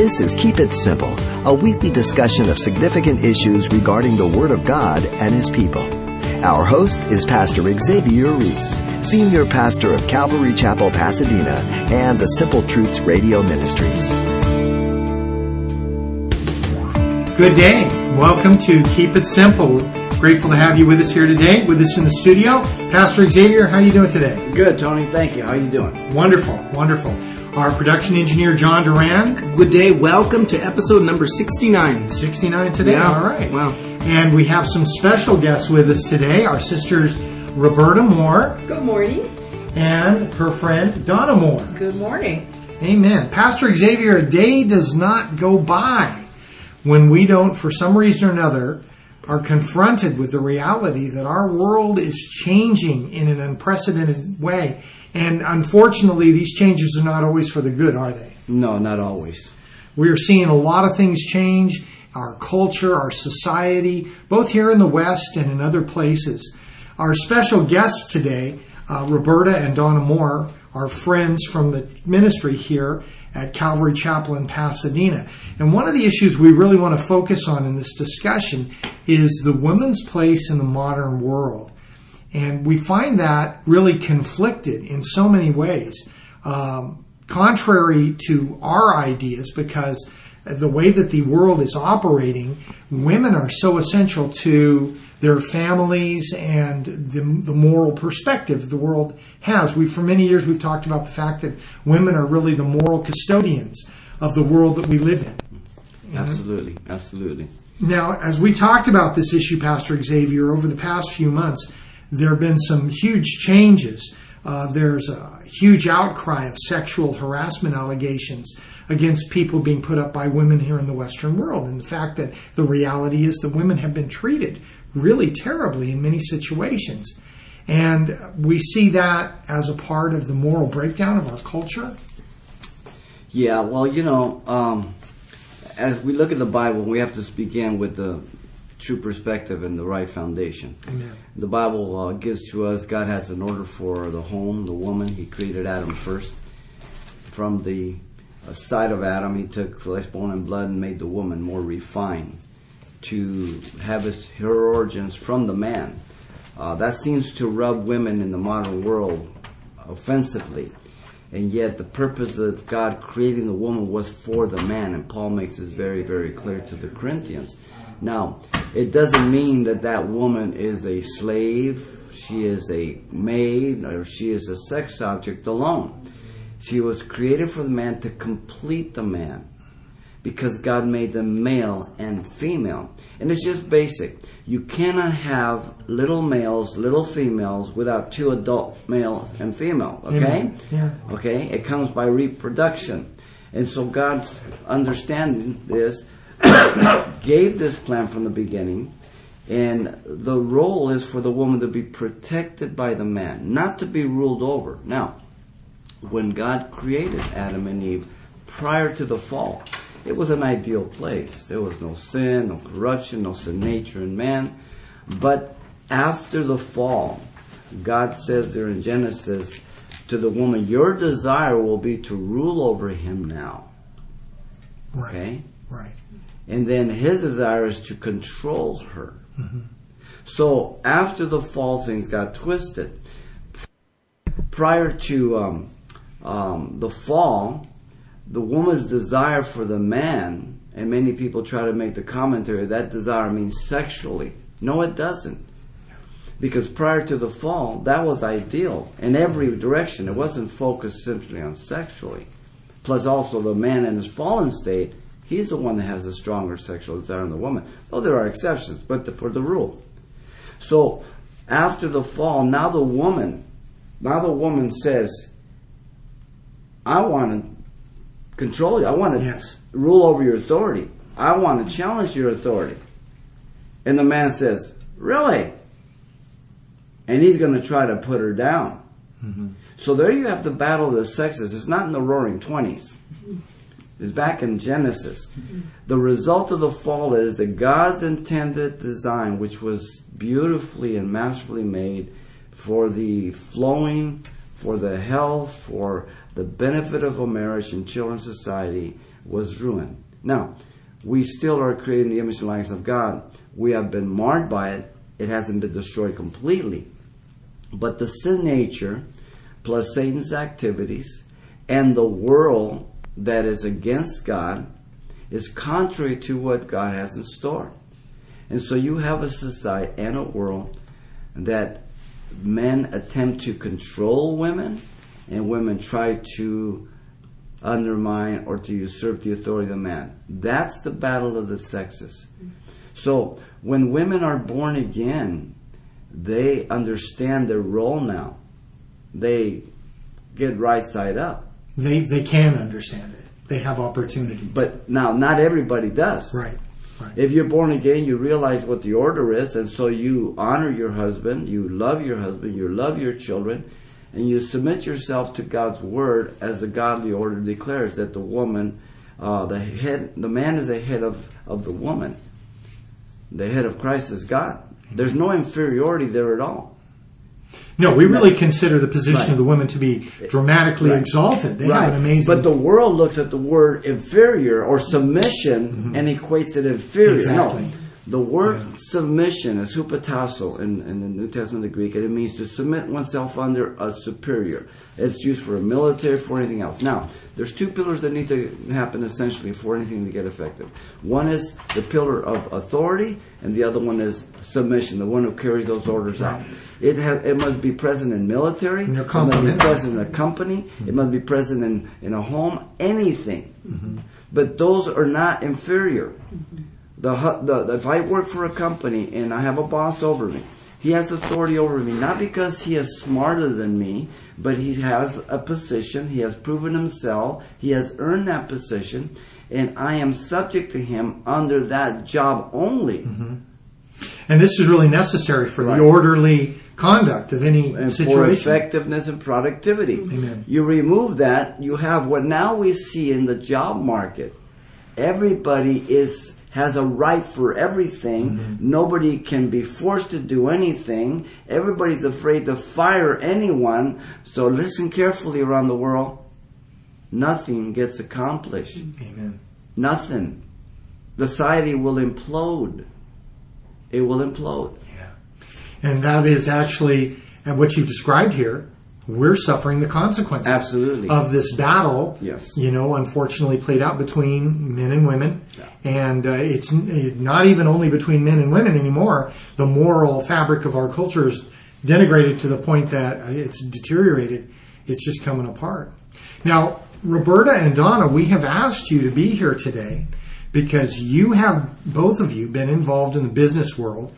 This is Keep It Simple, a weekly discussion of significant issues regarding the Word of God and His people. Our host is Pastor Xavier Reese, Senior Pastor of Calvary Chapel, Pasadena, and the Simple Truths Radio Ministries. Good day. Welcome to Keep It Simple. Grateful to have you with us here today, with us in the studio. Pastor Xavier, how are you doing today? Good, Tony. Thank you. How are you doing? Wonderful, wonderful. Our production engineer, John Duran. Good day. Welcome to episode number 69. 69 today. Yeah. All right. Wow. And we have some special guests with us today. Our sisters, Roberta Moore Good morning. and her friend, Donna Moore. Good morning. Amen. Pastor Xavier, a day does not go by when we don't, for some reason or another, are confronted with the reality that our world is changing in an unprecedented way. And unfortunately, these changes are not always for the good, are they? No, not always. We are seeing a lot of things change our culture, our society, both here in the West and in other places. Our special guests today, uh, Roberta and Donna Moore, are friends from the ministry here at Calvary Chapel in Pasadena. And one of the issues we really want to focus on in this discussion is the woman's place in the modern world. And we find that really conflicted in so many ways, um, contrary to our ideas, because the way that the world is operating, women are so essential to their families and the, the moral perspective the world has. We, for many years, we've talked about the fact that women are really the moral custodians of the world that we live in. Absolutely, absolutely. Now, as we talked about this issue, Pastor Xavier, over the past few months, there have been some huge changes. Uh, there's a huge outcry of sexual harassment allegations against people being put up by women here in the Western world. And the fact that the reality is that women have been treated really terribly in many situations. And we see that as a part of the moral breakdown of our culture. Yeah, well, you know, um, as we look at the Bible, we have to begin with the true perspective and the right foundation. Amen. The Bible uh, gives to us God has an order for the home, the woman. He created Adam first. From the uh, side of Adam, he took flesh, bone, and blood and made the woman more refined to have his, her origins from the man. Uh, that seems to rub women in the modern world offensively. And yet, the purpose of God creating the woman was for the man, and Paul makes this very, very clear to the Corinthians. Now, it doesn't mean that that woman is a slave, she is a maid, or she is a sex object alone. She was created for the man to complete the man because God made them male and female. And it's just basic. You cannot have little males, little females without two adult male and female, okay? Amen. Yeah. Okay? It comes by reproduction. And so God's understanding this gave this plan from the beginning. And the role is for the woman to be protected by the man, not to be ruled over. Now, when God created Adam and Eve prior to the fall, it was an ideal place. There was no sin, no corruption, no sin nature in man. But after the fall, God says there in Genesis to the woman, Your desire will be to rule over him now. Right. Okay? Right. And then his desire is to control her. So after the fall, things got twisted. Prior to um, um, the fall, the woman's desire for the man, and many people try to make the commentary that desire means sexually. No, it doesn't. Because prior to the fall, that was ideal in every direction. It wasn't focused simply on sexually. Plus, also, the man in his fallen state, he's the one that has a stronger sexual desire than the woman. Though there are exceptions, but the, for the rule. So, after the fall, now the woman, now the woman says, I want to control you. I want to Yes. rule over your authority. I want to challenge your authority. And the man says, Really? And he's going to try to put her down. Mm-hmm. So there you have the battle of the sexes. It's not in the roaring 20s. It's back in Genesis. The result of the fall is that God's intended design, which was beautifully and masterfully made for the flowing, for the health, for the benefit of a marriage and children's society, was ruined. Now, we still are creating the image and likeness of God. We have been marred by it. It hasn't been destroyed completely. But the sin nature, plus Satan's activities, and the world that is against God, is contrary to what God has in store. And so you have a society and a world that men attempt to control women and women try to undermine or to usurp the authority of man. That's the battle of the sexes. So when women are born again, they understand their role now. They get right side up. They they can understand it. They have opportunity. But now, not everybody does. right, right. If you're born again, you realize what the order is, and so you honor your husband, you love your husband, you love your children, and you submit yourself to God's word as the godly order declares that the woman, uh, the head, the man is the head of, of the woman. The head of Christ is God. There's no inferiority there at all. No, we really consider the position Right. of the women to be dramatically Right. exalted. They have an amazing. But the world looks at the word inferior or submission and equates it inferior. Exactly. No. The word Yeah. submission is hupotasso in, in the New Testament, the Greek, and it means to submit oneself under a superior. It's used for a military, for anything else. Now, there's two pillars that need to happen essentially for anything to get effective. One is the pillar of authority, and the other one is submission, the one who carries those orders out. It has, it must be present in military. They're It must be present in a company. It must be present in, in a home. Anything. But those are not inferior. Hu- the, the if I work for a company and I have a boss over me, he has authority over me not because he is smarter than me, but he has a position. He has proven himself. He has earned that position, and I am subject to him under that job only. Mm-hmm. and this is really necessary for Right. the orderly conduct of any and for effectiveness and productivity. Amen. You remove that, you have what now we see in the job market. Everybody is has a right for everything. Mm-hmm. Nobody can be forced to do anything. Everybody's afraid to fire anyone. So listen carefully around the world. Nothing gets accomplished. Amen. Nothing. The society will implode. It will implode. Yeah. And that is actually, and what you've described here, we're suffering the consequences Absolutely. of this battle. Yes. You know, unfortunately played out between men and women. And uh, it's not even only between men and women anymore. The moral fabric of our culture is denigrated to the point that it's deteriorated. It's just coming apart. Now, Roberta and Donna, we have asked you to be here today because you have, both of you, been involved in the business world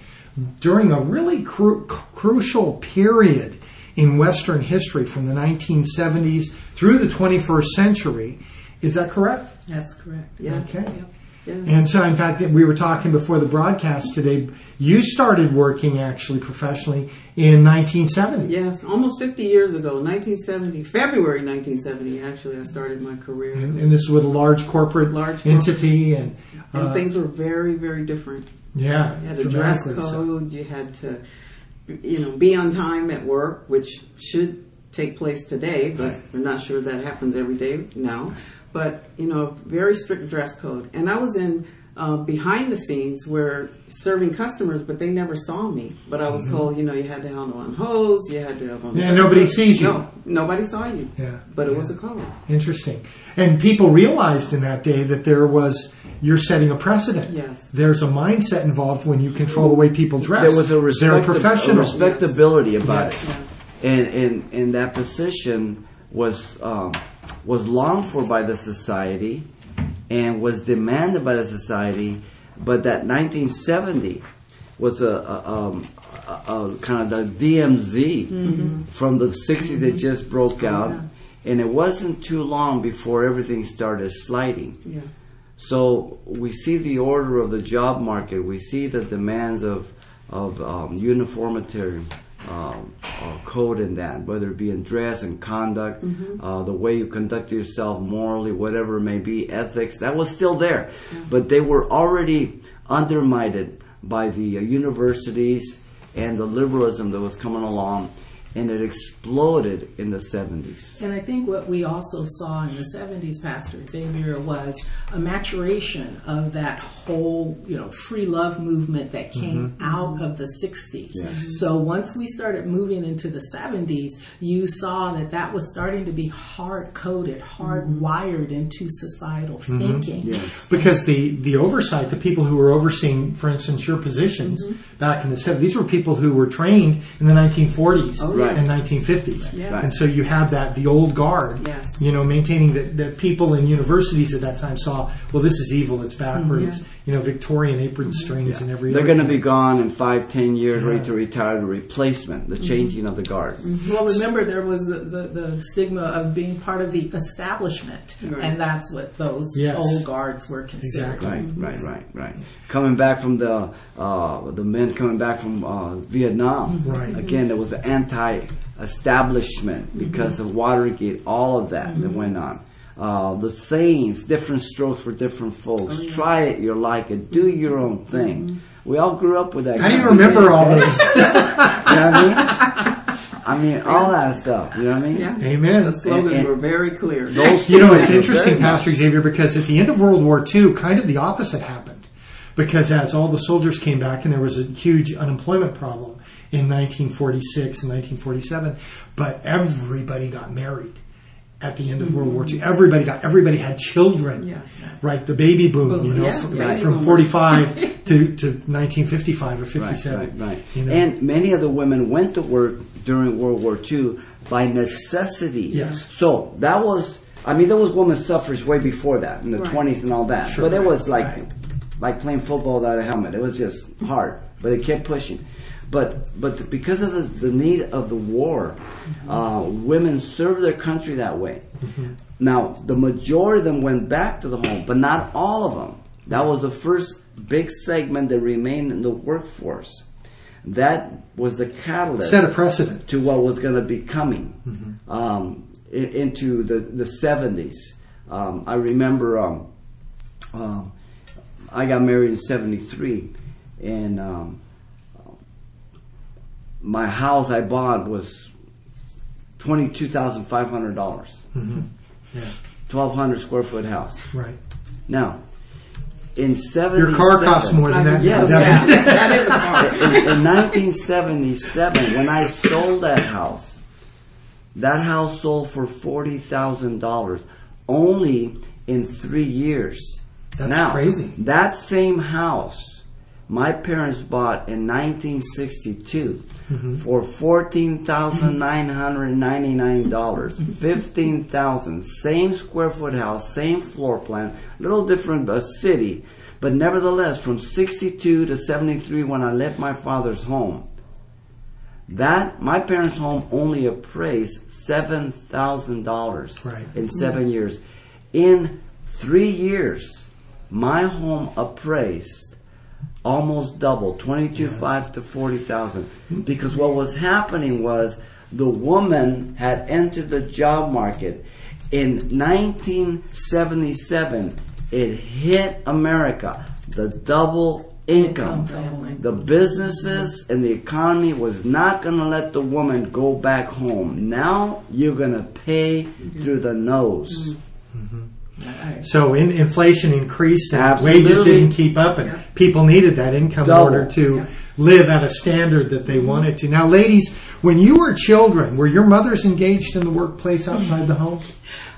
during a really cru- crucial period in Western history from the 1970s through the 21st century. Is that correct? That's correct. Yes. Okay. Yep. Yes. And so, in fact, we were talking before the broadcast today. You started working actually professionally in 1970. Yes, almost 50 years ago, 1970, February 1970, actually, I started my career. And, and this is with a large corporate Large entity, and, and uh, things were very, very different. yeah, You had a dress dramatically so. code. You had to, you know, be on time at work, which should take place today, but we're not sure that happens every day now. But you know, very strict dress code. And I was in uh, behind the scenes where serving customers, but they never saw me. But I was told, you know, you had to have on hose, you had to have on. Mm-hmm. Yeah, nobody sees you. No, nobody saw you. Yeah, but it yeah. was a code. Interesting. And people realized in that day that there was you're setting a precedent. Yes. There's a mindset involved when you control the way people dress. There was a, They're respectab- a professional. respectability about Yes. it, and, and and that position was um, was longed for by the society, and was demanded by the society. But that 1970 was a, a, um, a, a kind of the DMZ from the 60s that just broke out, and it wasn't too long before everything started sliding. Yeah. So we see the order of the job market. We see the demands of of um, uniformitarian um, uh, code in that, whether it be in dress and conduct, uh, the way you conduct yourself morally, whatever it may be, ethics. That was still there, but they were already undermined by the uh, universities and the liberalism that was coming along. And it exploded in the 70s. And I think what we also saw in the 70s, Pastor Xavier, was a maturation of that whole, you know, free love movement that mm-hmm. came mm-hmm. out of the 60s. Yes. So once we started moving into the 70s, you saw that that was starting to be hard coded, hard mm-hmm. wired into societal thinking. Yes. because the the oversight, the people who were overseeing, for instance, your positions Mm-hmm. Back in the 70s, these were people who were trained in the 1940s Right. and 1950s. Yeah. Right. And so you have that, the old guard, Yes. you know, maintaining that, that people in universities at that time saw, well, this is evil, it's backward, it's, mm-hmm. you know, Victorian apron mm-hmm. strings and every They're going to be gone in five, ten years, ready to retire. The replacement, the mm-hmm. changing of the guard. Well, remember there was the, the, the stigma of being part of the establishment, Right. and that's what those Yes. old guards were considered. Exactly. Right, right, right, right. Coming back from the uh, the men coming back from uh, Vietnam. Right. Again, there was an anti-establishment because of Watergate. All of that that went on. Uh, the sayings, different strokes for different folks. Try it, you like it. Do your own thing. We all grew up with that. I didn't remember all those. You know what I mean? I mean, all that stuff. You know what I mean? Yeah. Amen. The slogans And- and were very clear. You know, it's interesting, Pastor Xavier, because at the end of World War II, kind of the opposite happened. Because as all the soldiers came back, and there was a huge unemployment problem in 1946 and 1947, but everybody got married at the end of World War II. Mm-hmm. Everybody got, everybody had children. Yes. Right, the baby boom, you know, Yeah, from, baby from 45 to, to 1955 or 57. right, right. You know? And many of the women went to work during World War II by necessity. Yes. So that was, I mean, there was women's suffrage way before that, in the Right. 20s and all that. Sure. but it was like, Right. Like playing football without a helmet. It was just hard, but it kept pushing. But but because of the, the need of the war, uh, women served their country that way. Now the majority of them went back to the home, but not all of them. That was the first big segment that remained in the workforce. That was the catalyst Set a precedent. to what was going to be coming um, i- into the, the 70s. Um, I remember um, um, I got married in 73, and um, my house I bought was $22,500. Yeah, 1,200 square foot house. right. Now, in 77... Your car costs more than that. Yes. doesn't? Yeah, that is a car. in, in 1977, when I sold that house, that house sold for forty thousand dollars only in three years. That's now, crazy. That same house, my parents bought in 1962 Mm-hmm. for fourteen thousand nine hundred ninety-nine dollars. Fifteen thousand, same square foot house, same floor plan, little different uh, city, but nevertheless, from 62 to 73, when I left my father's home, that my parents' home only appraised seven thousand dollars Right. in seven years. In three years, my home appraised almost double, twenty-two five to forty thousand. Because what was happening was the woman had entered the job market in 1977. It hit America. The double income. Income. The businesses and the economy was not going to let the woman go back home. Now you're going to pay mm-hmm. through the nose. Mm-hmm. Mm-hmm. So in, inflation increased and Absolutely. wages didn't keep up, and people needed that income Double. in order to live at a standard that they wanted to. Now, ladies, when you were children, were your mothers engaged in the workplace outside the home?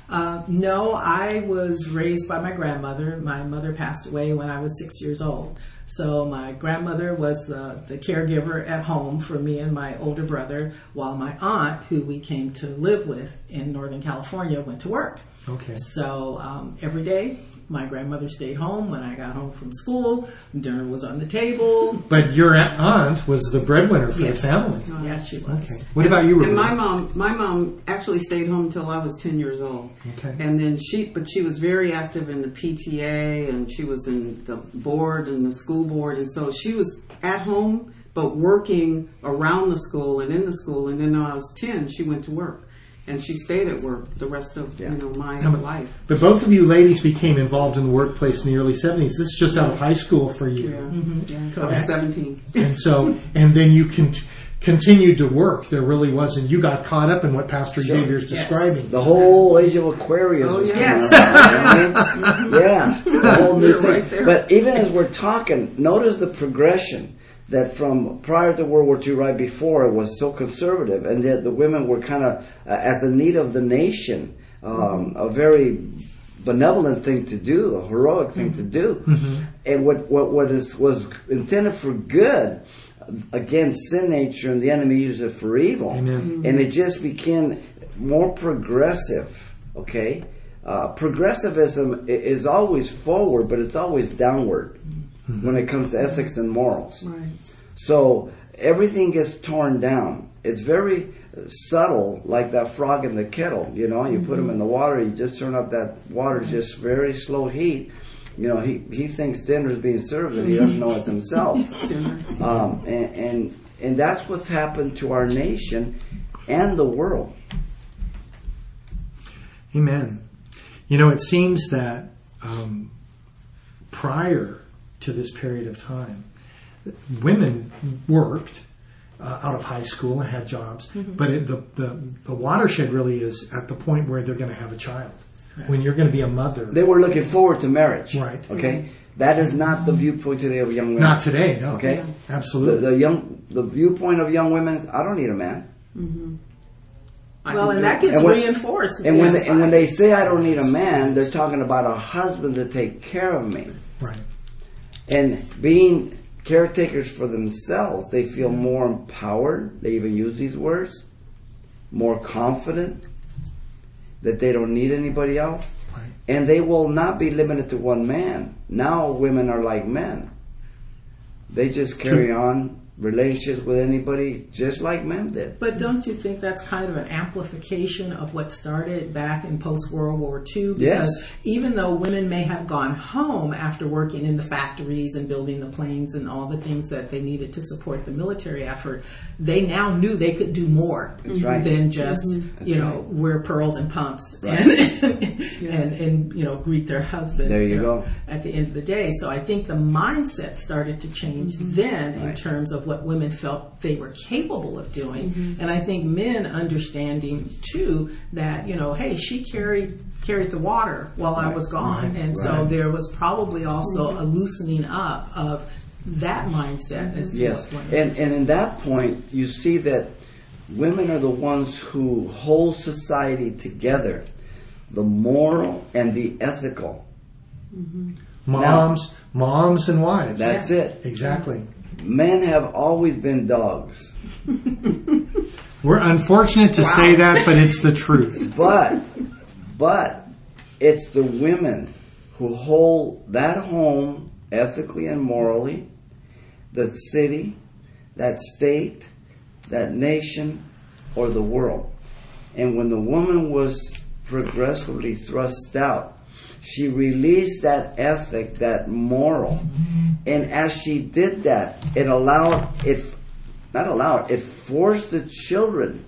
Uh, no, I was raised by my grandmother. My mother passed away when I was six years old. So my grandmother was the, the caregiver at home for me and my older brother, while my aunt, who we came to live with in Northern California, went to work. Okay. So um, every day, my grandmother stayed home. When I got home from school, dinner was on the table. But your aunt was the breadwinner for Yes. the family. Oh, Yeah, she was. Okay. What about you, And my mom, my mom actually stayed home until I was ten years old. Okay. And then she, but she was very active in the PTA, and she was in the board and the school board, and so she was at home but working around the school and in the school. And then when I was ten, she went to work, and she stayed at work the rest of Yeah. you know my Now, life. But both of you ladies became involved in the workplace in the early 70s. This is just out of high school for you. Yeah, mm-hmm. yeah. I was seventeen. And so, and then you con- continued to work. There really wasn't. You got caught up in what Pastor Xavier's describing. The whole age of Aquarius Oh, was yes. coming up. you know what I mean? Yeah, the whole new thing. right there. But even as we're talking, notice the progression that from prior to World War II, right before, it was so conservative, and that the women were kind of uh, at the need of the nation, um, a very benevolent thing to do, a heroic thing to do, and what what what is was intended for good. against sin nature and the enemy used it for evil, Amen. and it just became more progressive. Okay, uh, progressivism is always forward, but it's always downward when it comes to ethics and morals. Right. So everything gets torn down. It's very subtle, like that frog in the kettle. You know, you put him in the water, you just turn up that water, just very slow heat. You know, he, he thinks dinner's being served, and he doesn't know it's himself. Dinner. Um, and, and and that's what's happened to our nation and the world. Amen. You know, it seems that um, prior to this period of time, women worked uh, out of high school and had jobs, but it, the, the the watershed really is at the point where they're going to have a child. When you're going to be a mother, They were looking forward to marriage. Right. Okay. That is not the viewpoint today of young women. not today, no. Okay. The, absolutely. the young, the viewpoint of young women is, I don't need a man. I Well, and that gets And when- reinforced. And when, they, and when they say I don't need a man, they're talking about a husband to take care of me. right. And being caretakers for themselves, they feel more empowered. They even use these words. More confident that they don't need anybody else. Right. And they will not be limited to one man. Now women are like men. They just carry on relationships with anybody just like men did. But don't you think that's kind of an amplification of what started back in post World War II? Because Yes. even though women may have gone home after working in the factories and building the planes and all the things that they needed to support the military effort, they now knew they could do more right. than just mm-hmm. you know wear pearls and pumps and, and and you know greet their husband. There you know, go. At the end of the day, so I think the mindset started to change mm-hmm. then in terms of what women felt they were capable of doing, mm-hmm. and I think men understanding too that you know, hey, she carried carried the water while I was gone, and so there was probably also mm-hmm. a loosening up of that mindset as Yes, and and in that point, you see that women are the ones who hold society together, the moral and the ethical. Mm-hmm. Moms, moms, and wives. That's it. exactly. Men have always been dogs, We're unfortunate to say that, but it's the truth. but but it's the women who hold that home ethically and morally, the city, that state, that nation, or the world. And when the woman was progressively thrust out, she released that ethic, that moral. And as she did that, it allowed it not allowed, it forced the children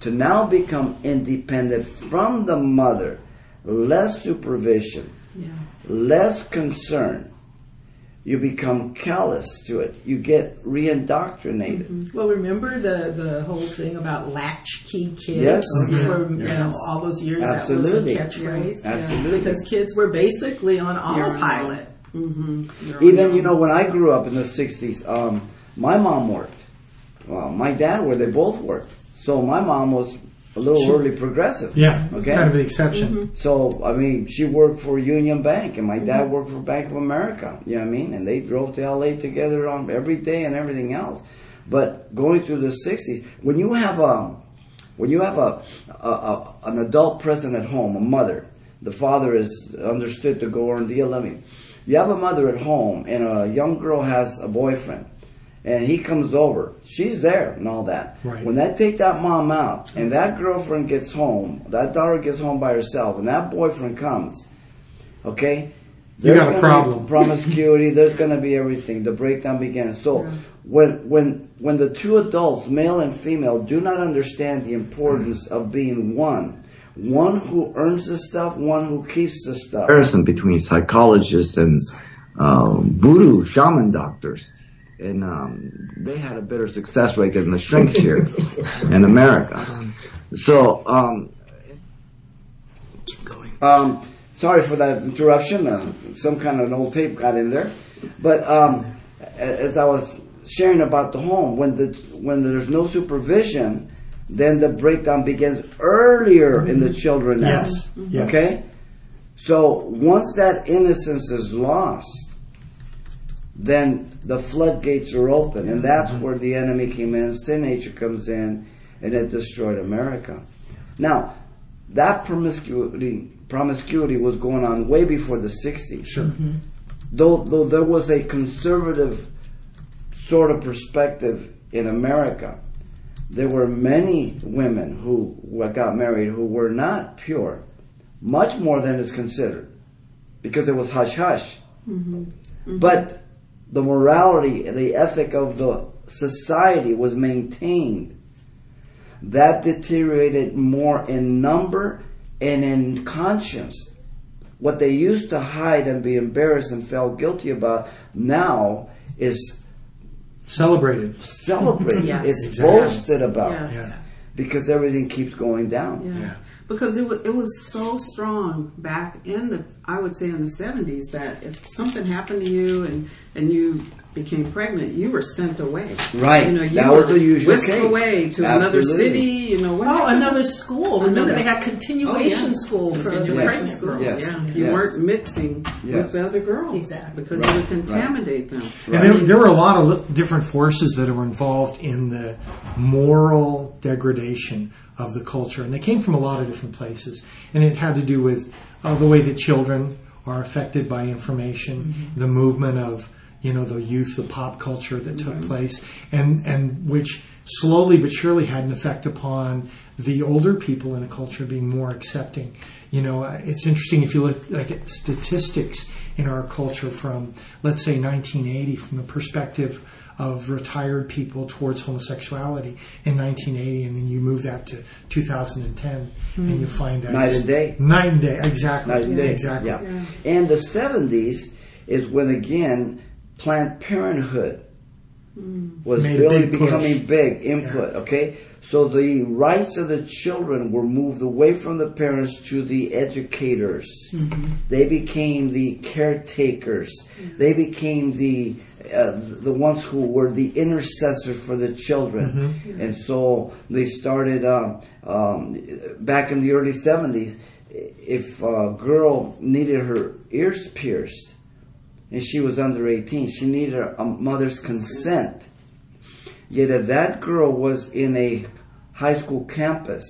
to now become independent from the mother, less supervision, Yeah. less concern. You become callous to it. You get reindoctrinated. Well, remember the, the whole thing about latchkey kids Yes. for you know all those years. Absolutely. That was a catchphrase. Absolutely. Because kids were basically on You're on autopilot. Even you know when I grew up in the '60s, um, my mom worked. Well, my dad worked. They both worked. So my mom was a little early progressive. Yeah, Okay. kind of the exception. So I mean, she worked for Union Bank, and my Mm-hmm. dad worked for Bank of America. You know what I mean? And they drove to LA together on every day and everything else. But going through the '60s, when you have a when you have a, a, a an adult present at home, a mother, the father is understood to go earn the living. You have a mother at home, and a young girl has a boyfriend, and he comes over. She's there and all that. Right. When they take that mom out, and that girlfriend gets home, that daughter gets home by herself, and that boyfriend comes, okay? You got a problem. promiscuity. there's going to be everything. The breakdown begins. So when when when the two adults, male and female, do not understand the importance of being one, one who earns the stuff, one who keeps the stuff. comparison between psychologists and um, voodoo shaman doctors. And um, they had a better success rate than the shrinks here in America. So, um, Keep going. um, sorry for that interruption. Uh, some kind of an old tape got in there, but um, as I was sharing about the home, when the when there's no supervision, then the breakdown begins earlier in the children. now. Yes, yes. Okay. So once that innocence is lost, then the floodgates are open, and that's mm-hmm. where the enemy came in. Sin nature comes in, and it destroyed America. Now, that promiscuity promiscuity was going on way before the '60s. Sure. Mm-hmm. Though, though there was a conservative sort of perspective in America, there were many women who got married who were not pure, much more than is considered, because it was hush hush. Mm-hmm. But the morality, the ethic of the society was maintained. That deteriorated more in number and in conscience. What they used to hide and be embarrassed and felt guilty about now is Celebrated. celebrated. Yes. It's Exactly. boasted about Yes. Yeah. because everything keeps going down. Yeah. Yeah. Because it was, it was so strong back in the, I would say in the 70s, that if something happened to you and, and you became pregnant, you were sent away. Right. You know, you That were was the usual whisked case. away to another city, you know. What Oh, happened? another school. Remember, Another- they had continuation Oh, yeah. school for the pregnant school, girls. Yes. Yeah, you Yes. weren't mixing Yes. with the other girls. Exactly. Because Right. you would contaminate them. And there, there were a lot of different forces that were involved in the moral degradation of the culture, and they came from a lot of different places. And it had to do with uh, the way that children are affected by information, the movement of you know the youth, the pop culture that took place, and and which slowly but surely had an effect upon the older people in a culture being more accepting. You know, uh, it's interesting if you look like at statistics in our culture from, let's say, 1980, from the perspective of retired people towards homosexuality in 1980, and then you move that to 2010, and you hmm. find that Night and day. night and day, exactly, Night and day. exactly. Yeah. And the 70s is when, again, Planned Parenthood hmm. was Made really big push. becoming big input, okay? So the rights of the children were moved away from the parents to the educators. Mm-hmm. They became the caretakers. They became the uh, the ones who were the intercessors for the children. And so they started um, um, back in the early 70s. If a girl needed her ears pierced, and she was under 18. She needed a mother's consent. Yet if that girl was in a high school campus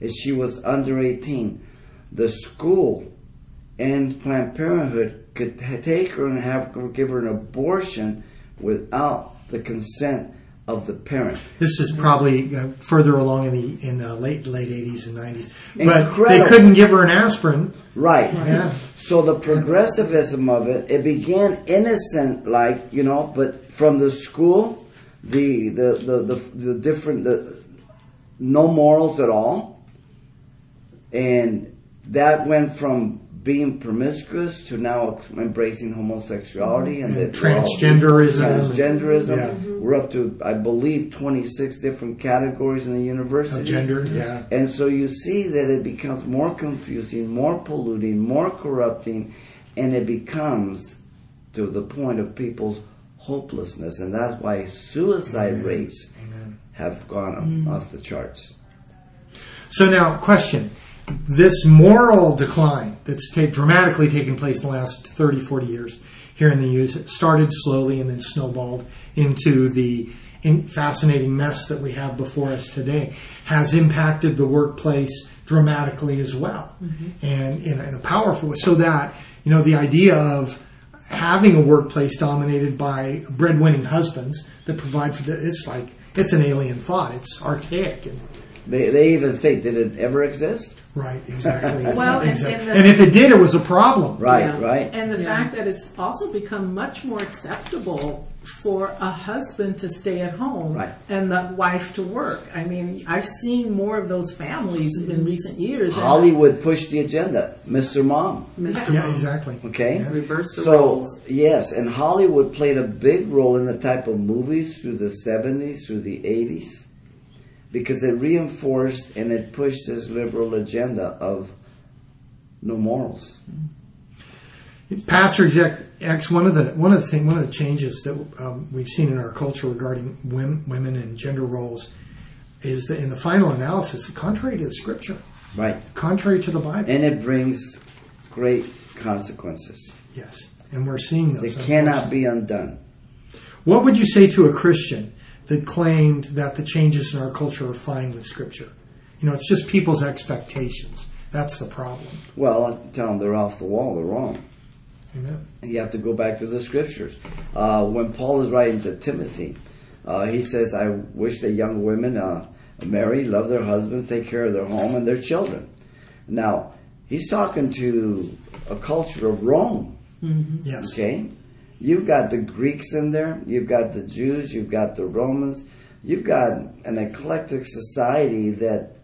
and she was under 18, the school and Planned Parenthood could take her and have her give her an abortion without the consent of the parent. This is probably uh, further along in the in the late late 80s and 90s, but they couldn't give her an aspirin. Right. Yeah. So the progressivism of it, it began innocent, like you know, but from the school, the the the the, the different the no morals at all, and that went from being promiscuous to now embracing homosexuality and, And that we're all- transgenderism. Transgenderism. Yeah. Mm-hmm. We're up to, I believe, twenty six different categories in the university. Of gender, yeah. And so you see that it becomes more confusing, more polluting, more corrupting, and it becomes to the point of people's hopelessness. And that's why suicide rates have gone up mm. off the charts. So now, question. This moral decline that's ta- dramatically taken place in the last 30, 40 years here in the U.S. It started slowly and then snowballed into the in fascinating mess that we have before us today, has impacted the workplace dramatically as well, mm-hmm. and in, in a powerful way. So that, you know, the idea of having a workplace dominated by breadwinning husbands that provide for the, it's like, it's an alien thought. It's archaic. And, They, they even think did it ever exist? Right, exactly. Well, and- and the- and if it did, it was a problem. Right, Yeah. right. And the Yeah. fact that it's also become much more acceptable for a husband to stay at home Right. and the wife to work. I mean, I've seen more of those families in mm-hmm. recent years. and- Hollywood pushed the agenda, Mr. Mom. Mr. Yeah, Mom. exactly. Okay? Yeah. Reverse the so, roles. yes, and Hollywood played a big role in the type of movies through the 70s, through the 80s, because it reinforced and it pushed this liberal agenda of no morals. Pastor Exec X, one of the one of the thing, one of the changes that um, we've seen in our culture regarding women, women and gender roles is that in the final analysis, contrary to the Scripture, Right. contrary to the Bible. And it brings great consequences. yes, and we're seeing They those. cannot be undone. What would you say to a Christian that claimed that the changes in our culture are fine with Scripture? You know, it's just people's expectations. That's the problem. Well, I tell them they're off the wall, they're wrong. Amen. You have to go back to the scriptures. Uh, when Paul is writing to Timothy, uh, he says, I wish that young women uh, marry, love their husbands, take care of their home and their children. Now, he's talking to a culture of Rome. Yes. Okay? You've got the Greeks in there, you've got the Jews, you've got the Romans, you've got an eclectic society that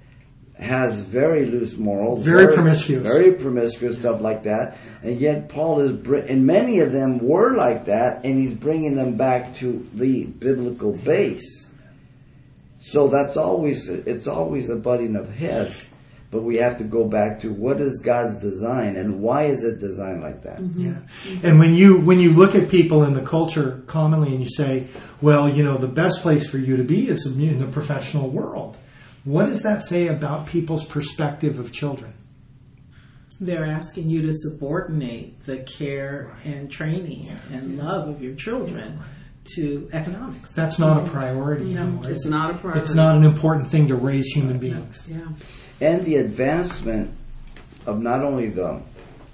has very loose morals, Very promiscuous. very promiscuous stuff like that. And yet Paul is, br- and many of them were like that, and he's bringing them back to the biblical base. So that's always it's always a butting of heads. But we have to go back to what is God's design and why is it designed like that? Mm-hmm. Yeah. Mm-hmm. And when you when you look at people in the culture commonly and you say, well, you know, the best place for you to be is in the professional world. What does that say about people's perspective of children? They're asking you to subordinate the care and training and love of your children to economics. That's not a mm-hmm. priority. No, anymore, It's it? not a priority. It's not an important thing to raise human beings. Yeah. And the advancement of not only the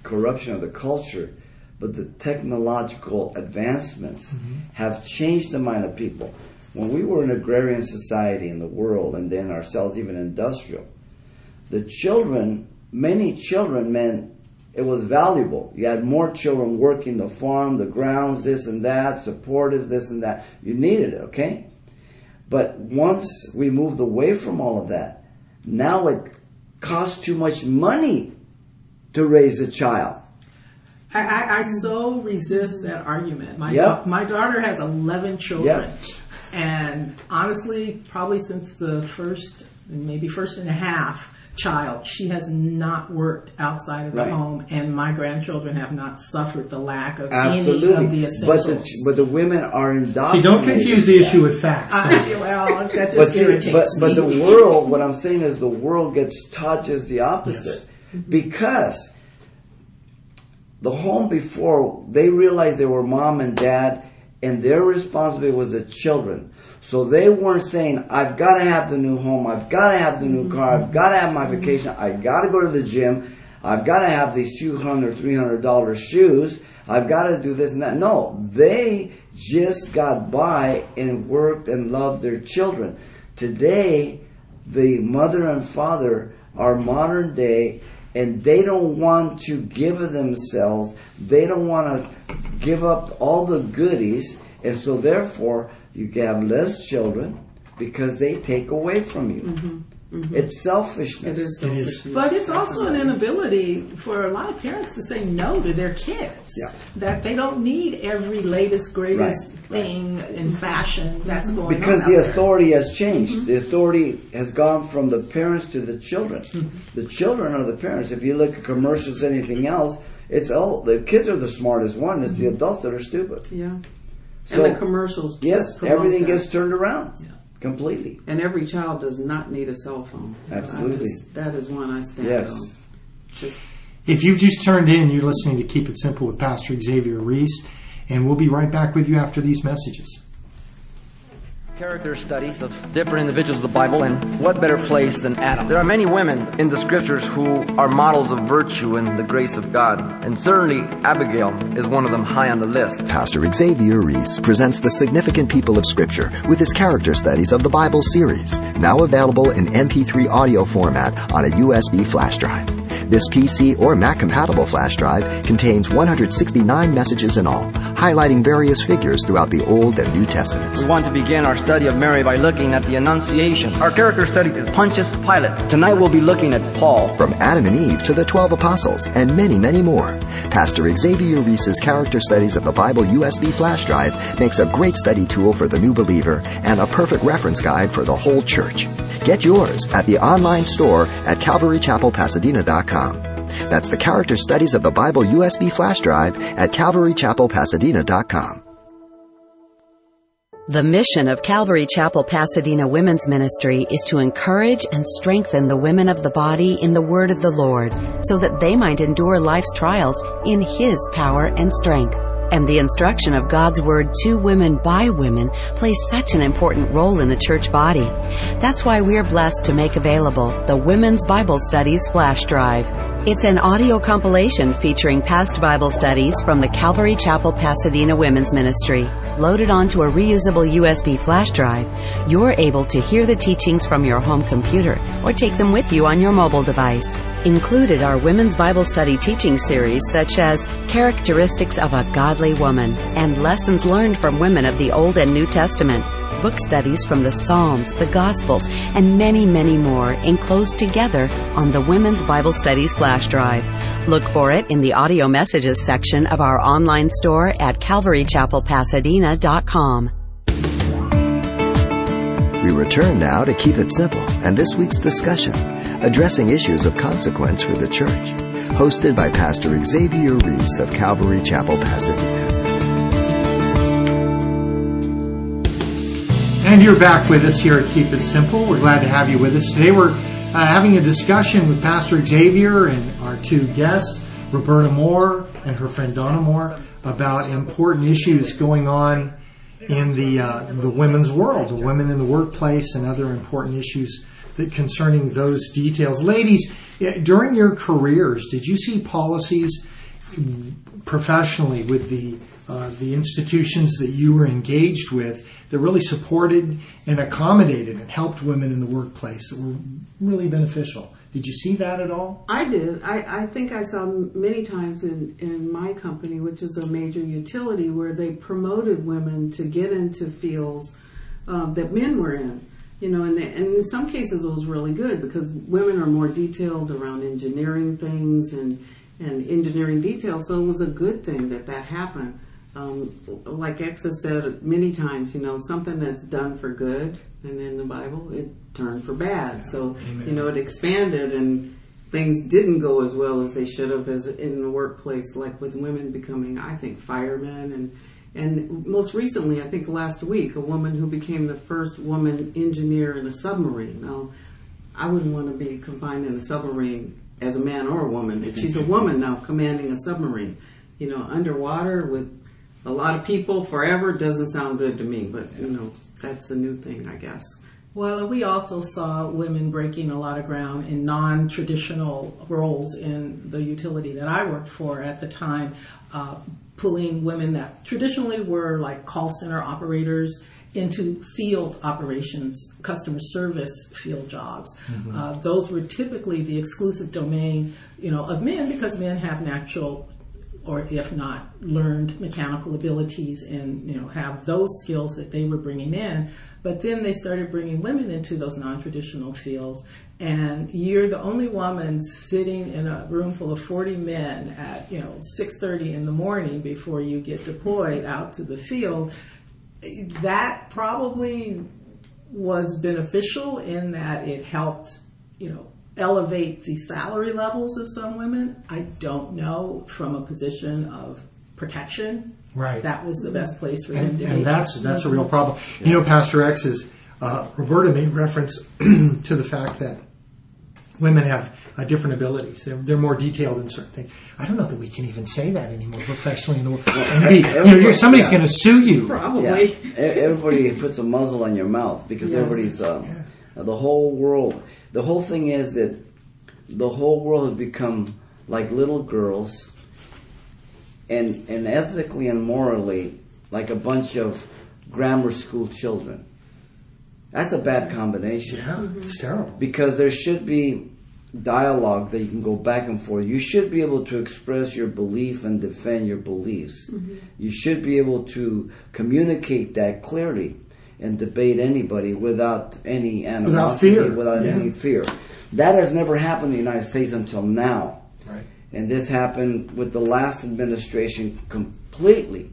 corruption of the culture, but the technological advancements mm-hmm. have changed the mind of people. When we were an agrarian society in the world, and then ourselves even industrial, the children, many children meant it was valuable. You had more children working the farm, the grounds, this and that, supportive, this and that. You needed it, okay? But once we moved away from all of that, now it costs too much money to raise a child. I, I, I so resist that argument. My da- my daughter has eleven children, Yeah. and honestly, probably since the first, maybe first and a half child, she has not worked outside of the Right. home, and my grandchildren have not suffered the lack of Absolutely. any of the but essentials. the but the women are indoctrinated. See, don't confuse the issue with facts. I, well, that just But, irritates but, but me. the world, what I'm saying is the world gets taught just the opposite. Mm-hmm. Because the home before, they realized they were mom and dad, and their responsibility was the children. So they weren't saying, I've got to have the new home, I've got to have the new car, I've got to have my vacation, I've got to go to the gym, I've got to have these two hundred, three hundred dollar $300 shoes, I've got to do this and that. No, they just got by and worked and loved their children. Today, the mother and father are modern day and they don't want to give themselves. They don't want to give up all the goodies. And so therefore, you have less children because they take away from you. Mm-hmm. Mm-hmm. It's selfishness. It is It is. selfishness. But it's also an inability for a lot of parents to say no to their kids. Yeah. That they don't need every latest, greatest Right, right. thing in fashion that's mm-hmm. going Because on. Because the out there. authority has changed. The authority has gone from the parents to the children. The children are the parents. If you look at commercials, anything else, it's all the kids are the smartest one. It's the adults that are stupid. Yeah. So and the commercials. yes, everything that. gets turned around completely. And every child does not need a cell phone. Absolutely. just- that is one I stand Yes. on. Just If you've just turned in, you're listening to Keep It Simple with Pastor Xavier Reese, and we'll be right back with you after these messages. Character studies of different individuals of the Bible, and what better place than Adam? There are many women in the scriptures who are models of virtue and the grace of God, and certainly Abigail is one of them high on the list. Pastor Xavier Reese presents the significant people of Scripture with his character studies of the Bible series, now available in MP3 audio format on a USB flash drive. This PC or Mac compatible flash drive contains 169 messages in all, highlighting various figures throughout the Old and New Testaments. We want to begin our study of Mary by looking at the Annunciation. Our character study is Pontius Pilate. Tonight we'll be looking at Paul. From Adam and Eve to the 12 apostles and many, many more. Pastor Xavier Reese's Character Studies of the Bible USB flash drive makes a great study tool for the new believer and a perfect reference guide for the whole church. Get yours at the online store at calvarychapelpasadena.com. That's the Character Studies of the Bible USB flash drive at calvarychapelpasadena.com. The mission of Calvary Chapel Pasadena Women's Ministry is to encourage and strengthen the women of the body in the word of the Lord so that they might endure life's trials in His power and strength. And the instruction of God's Word to women by women plays such an important role in the church body. That's why we're blessed to make available the Women's Bible Studies Flash Drive. It's an audio compilation featuring past Bible studies from the Calvary Chapel Pasadena Women's Ministry. Loaded onto a reusable USB flash drive, you're able to hear the teachings from your home computer or take them with you on your mobile device. Included are women's Bible study teaching series such as Characteristics of a Godly Woman and Lessons Learned from Women of the Old and New Testament, book studies from the Psalms, the Gospels, and many, many more enclosed together on the Women's Bible Studies flash drive. Look for it in the audio messages section of our online store at calvarychapelpasadena.com. We return now to Keep It Simple and this week's discussion, addressing issues of consequence for the church, hosted by Pastor Xavier Ries of Calvary Chapel, Pasadena. And you're back with us here at Keep It Simple. We're glad to have you with us. Today we're uh, having a discussion with Pastor Xavier and our two guests, Roberta Moore and her friend Donna Moore, about important issues going on in the uh, the women's world, the women in the workplace, and other important issues that concerning those details. Ladies, during your careers, did you see policies professionally with the uh, the institutions that you were engaged with that really supported and accommodated and helped women in the workplace that were really beneficial. Did you see that at all? I did. I, I think I saw many times in, in my company, which is a major utility, where they promoted women to get into fields um, that men were in. You know, and, and in some cases it was really good because women are more detailed around engineering things and, and engineering details. So it was a good thing that that happened um, like X has said many times, you know, something that's done for good, and in the Bible it turned for bad. Yeah. So, Amen. you know, it expanded and things didn't go as well as they should have as in the workplace, like with women becoming, I think, firemen and and most recently, I think last week, a woman who became the first woman engineer in a submarine. Now, I wouldn't want to be confined in a submarine as a man or a woman, but she's a woman now commanding a submarine. You know, underwater with a lot of people forever doesn't sound good to me, but you know, that's a new thing, I guess. Well, we also saw women breaking a lot of ground in non traditional roles in the utility that I worked for at the time, uh, pulling women that traditionally were like call center operators into field operations, customer service field jobs. Mm-hmm. Uh, those were typically the exclusive domain, you know, of men because men have natural or if not learned mechanical abilities and you know have those skills that they were bringing in. But then they started bringing women into those non-traditional fields. And you're the only woman sitting in a room full of 40 men at you know 6:30 in the morning before you get deployed out to the field. That probably was beneficial in that it helped you know elevate the salary levels of some women. I don't know from a position of protection. Right. That was the best place for and, them to and be. that's that's a real problem. You know, Pastor X is uh, Roberta made reference to the fact that women have uh, different abilities. They're, they're more detailed in certain things. I don't know that we can even say that anymore professionally in the world. And be, you know, somebody's yeah. going to sue you. Probably. Yeah. Everybody puts a muzzle on your mouth because yes. everybody's um, yeah. the whole world the whole thing is that the whole world has become like little girls and, and ethically and morally like a bunch of grammar school children. That's a bad combination. Yeah, it's mm-hmm. terrible. Because there should be dialogue that you can go back and forth. You should be able to express your belief and defend your beliefs. Mm-hmm. You should be able to communicate that clearly and debate anybody without any animosity, fear, without yeah. any fear. That has never happened in the United States until now. Right. And this happened with the last administration completely,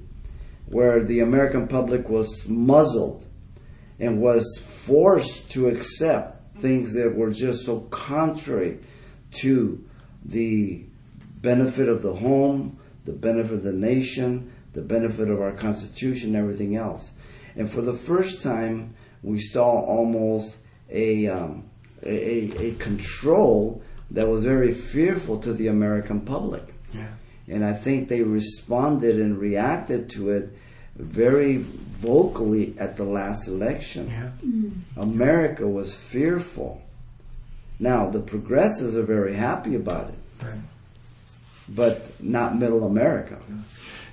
where the American public was muzzled and was forced to accept things that were just so contrary to the benefit of the home, the benefit of the nation, the benefit of our Constitution, and everything else. And for the first time, we saw almost a, um, a, a, a control that was very fearful to the American public. Yeah. And I think they responded and reacted to it very vocally at the last election. Yeah. America was fearful. Now, the progressives are very happy about it, Right. but not middle America.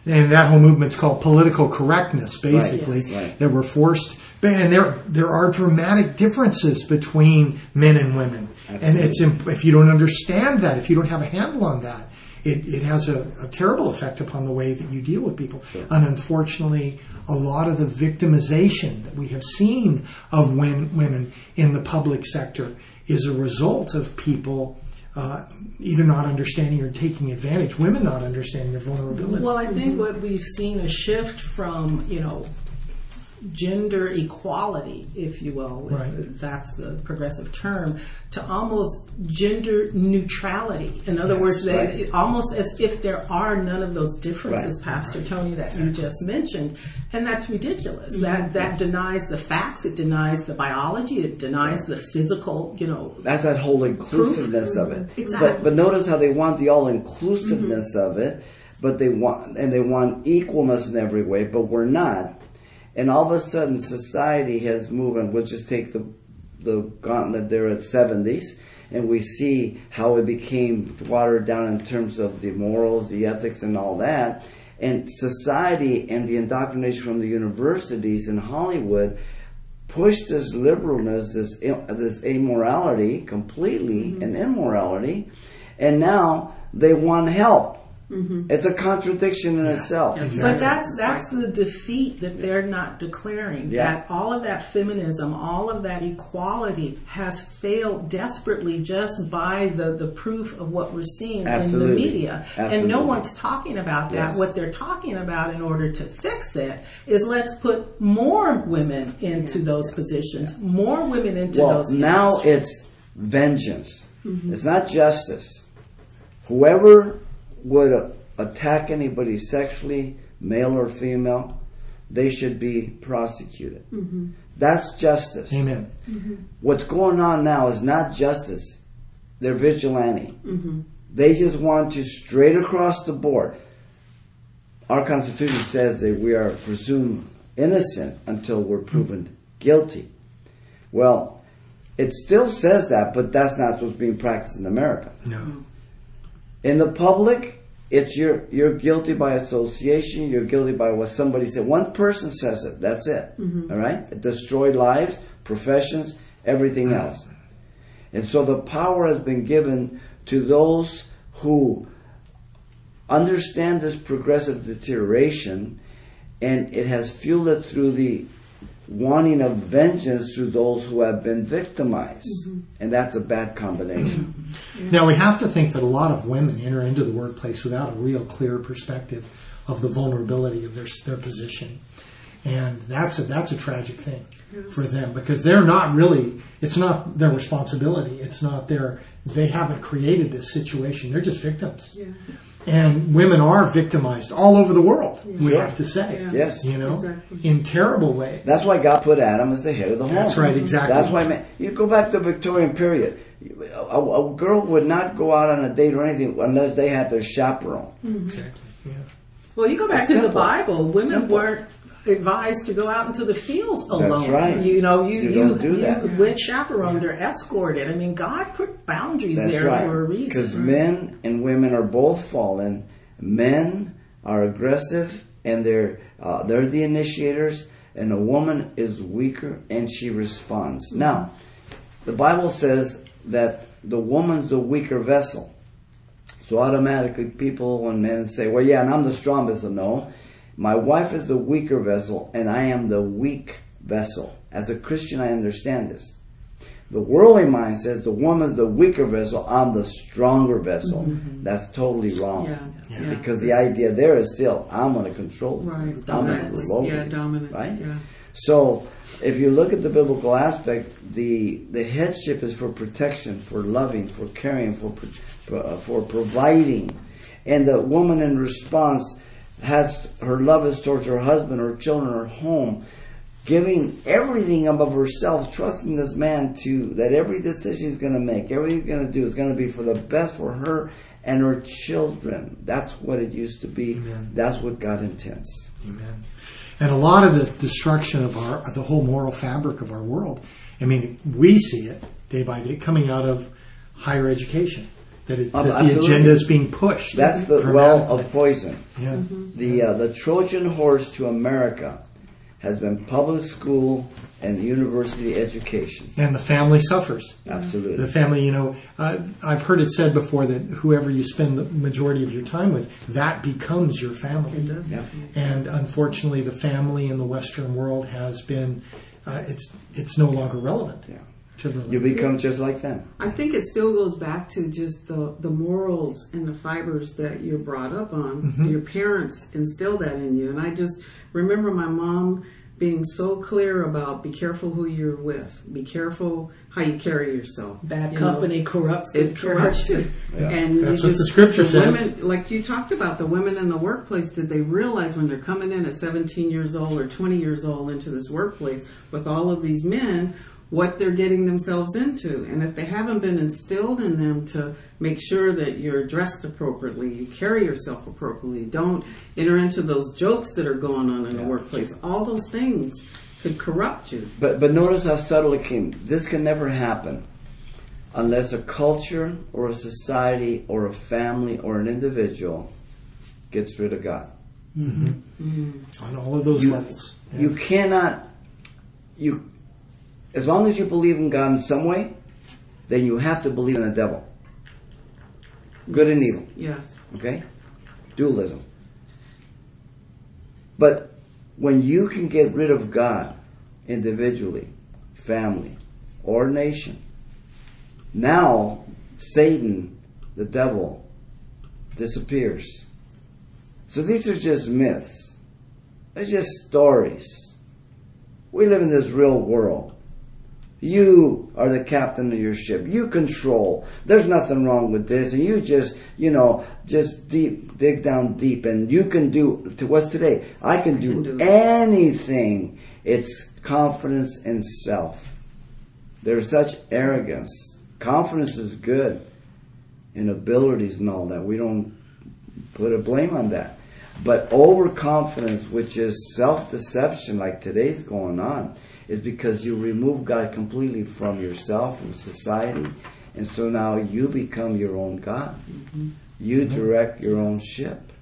And that whole movement's called political correctness, basically. Yes. Right. That we're forced, and there there are dramatic differences between men and women, and it's if you don't understand that, if you don't have a handle on that, it, it has a, a terrible effect upon the way that you deal with people. And unfortunately, a lot of the victimization that we have seen of women in the public sector is a result of people. Uh, either not understanding or taking advantage, women not understanding their vulnerability. Well, I think what we've seen a shift from, you know, gender equality, if you will, if Right. that's the progressive term, to almost gender neutrality. In other Yes, words, they, right. almost as if there are none of those differences, Right. Pastor Tony, that you just mentioned, and that's ridiculous. That mm-hmm. that denies the facts. It denies the biology. It denies the physical. You know, That's that whole inclusiveness of it. Exactly. But, but notice how they want the all inclusiveness mm-hmm. of it, but they want and they want equalness in every way, but we're not. And all of a sudden, society has moved. And we'll just take the the gauntlet there at seventies, and we see how it became watered down in terms of the morals, the ethics, and all that. And society and the indoctrination from the universities in Hollywood pushed this liberalness, this this amorality completely, mm-hmm. and immorality, and now they want help. Mm-hmm. It's a contradiction in itself. But that's that's the defeat that they're not declaring. Yeah. That all of that feminism, all of that equality has failed desperately just by the, the proof of what we're seeing in the Absolutely. media. And no one's talking about that. Yes. What they're talking about in order to fix it is let's put more women into those positions, more women into Well, those now industries. it's vengeance. Mm-hmm. It's not justice. Whoever would uh, attack anybody sexually, male or female, they should be prosecuted. Mm-hmm. That's justice. Amen. Mm-hmm. What's going on now is not justice. They're vigilante. Mm-hmm. They just want to straight across the board. Our Constitution says that we are presumed innocent until we're proven guilty. Well, it still says that, but that's not what's being practiced in America. No. In the public, it's you're you're guilty by association. You're guilty by what somebody said. One person says it. That's it. Mm-hmm. All right. It destroyed lives, professions, everything else. And so the power has been given to those who understand this progressive deterioration, and it has fueled it through the wanting of vengeance through those who have been victimized. Mm-hmm. And that's a bad combination. Mm-hmm. Now we have to think that a lot of women enter into the workplace without a real clear perspective of the vulnerability of their their position, and that's a that's a tragic thing for them because they're not really it's not their responsibility. It's not their they haven't created this situation. They're just victims. And women are victimized all over the world. We Sure. have to say, Yes. you know, Exactly. in terrible ways. That's why God put Adam as the head of the home. That's right, exactly. That's why man, you go back to the Victorian period. A, a girl would not go out on a date or anything unless they had their chaperone. Exactly. Yeah. Well, you go back It's to the. Bible. Women Simple. weren't advised to go out into the fields alone. right. You know, you You you, do you that. went chaperoned or escorted. I mean, God put boundaries That's there right. for a reason. Because men and women are both fallen. Men are aggressive and they're uh, they're the initiators, and a woman is weaker and she responds. Mm-hmm. Now, the Bible says that the woman's the weaker vessel. So automatically people, when men say, well, yeah, and I'm the strongest." No, my wife is the weaker vessel and I am the weak vessel. As a Christian, I understand this. The worldly mind says the woman's the weaker vessel, I'm the stronger vessel. That's totally wrong. Yeah, yeah. Because the idea there is still, I'm going to control. Right, I'm going to rule Yeah, dominance, Right? yeah. So, if you look at the biblical aspect, the the headship is for protection, for loving, for caring, for uh, for providing, and the woman in response has her love is towards her husband, her children, her home, giving everything above herself, trusting this man to that every decision he's going to make, everything he's going to do is going to be for the best for her and her children. That's what it used to be. Amen. That's what God intends. Amen. And a lot of the destruction of our the whole moral fabric of our world. I mean, we see it day by day coming out of higher education. That, it, Oh, that the agenda is being pushed. That's the well of poison. Yeah. The uh, the Trojan horse to America has been public school and university education. And the family suffers. Absolutely. The family, you know, uh, I've heard it said before that whoever you spend the majority of your time with, that becomes your family. It does. Yeah. And unfortunately, the family in the Western world has been, uh, it's it's no longer relevant. Yeah. To really. You become just like them. I think it still goes back to just the, the morals and the fibers that you're brought up on. Mm-hmm. Your parents instill that in you. And I just remember my mom being so clear about be careful who you're with, be careful how you carry yourself. Bad You know, company corrupts good it corrupts character. you. And That's you what the scripture the says. Women, like you talked about, the women in the workplace, did they realize when they're coming in at 17 years old or 20 years old into this workplace with all of these men, what they're getting themselves into? And if they haven't been instilled in them to make sure that you're dressed appropriately, you carry yourself appropriately, don't enter into those jokes that are going on in the workplace, all those things could corrupt you. But but notice how subtle it came. This can never happen unless a culture or a society or a family or an individual gets rid of God. Mm-hmm. Mm-hmm. on all of those you, levels. Yeah. you cannot you as long as you believe in God in some way, then you have to believe in the devil. Good and evil. Yes. Okay? Dualism. But when you can get rid of God individually, family, or nation, now Satan, the devil, disappears. So these are just myths. They're just stories. We live in this real world. You are the captain of your ship. You control. There's nothing wrong with this. And you just, you know, just deep, dig down deep. And you can do, to what's today? I can do, can do anything. It's confidence in self. There's such arrogance. Confidence is good in abilities and all that. We don't put a blame on that. But overconfidence, which is self deception, like today's going on, is because you remove God completely from yourself, from society, and so now you become your own God. Mm-hmm. You mm-hmm. direct your own ship.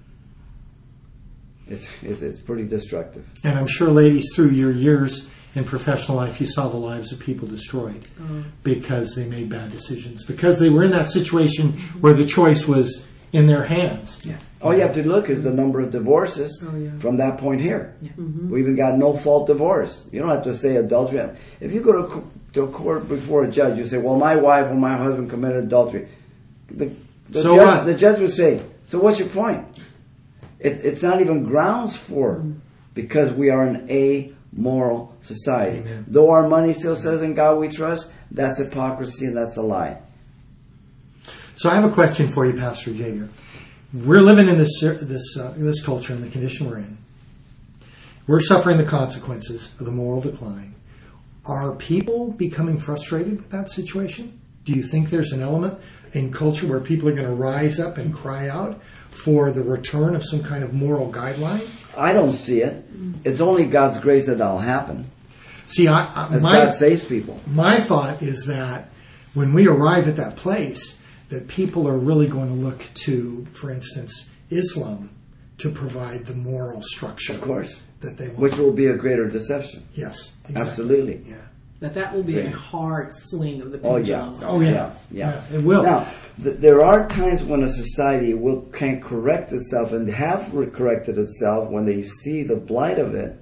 It's, it's, it's pretty destructive. And I'm sure, ladies, through your years in professional life, you saw the lives of people destroyed mm. because they made bad decisions, because they were in that situation where the choice was in their hands. Yeah. All you have to look is the number of divorces Oh, yeah. from that point here. We mm-hmm. even got no fault divorce. You don't have to say adultery. If you go to, co- to court before a judge, you say, "Well, my wife or my husband committed adultery." The, the So judge, what? the judge would say, "So what's your point?" It, it's not even grounds for it because we are an amoral society. Amen. Though our money still says in God we trust, that's hypocrisy and that's a lie. So I have a question for you, Pastor Xavier. We're living in this this uh, this culture and the condition we're in. We're suffering the consequences of the moral decline. Are people becoming frustrated with that situation? Do you think there's an element in culture where people are going to rise up and cry out for the return of some kind of moral guideline? I don't see it. It's only God's grace that that'll happen. See, I, I, my, God saves people. my thought is that when we arrive at that place, that people are really going to look to, for instance, Islam to provide the moral structure Of course. that they want. Which will be a greater deception. yes, exactly. Absolutely. Yeah. that that will be a hard swing of the Oh pendulum. yeah. Oh, yeah. yeah, yeah. Yeah, it will. Now, th- there are times when a society will can correct itself and have re- corrected itself when they see the blight of it.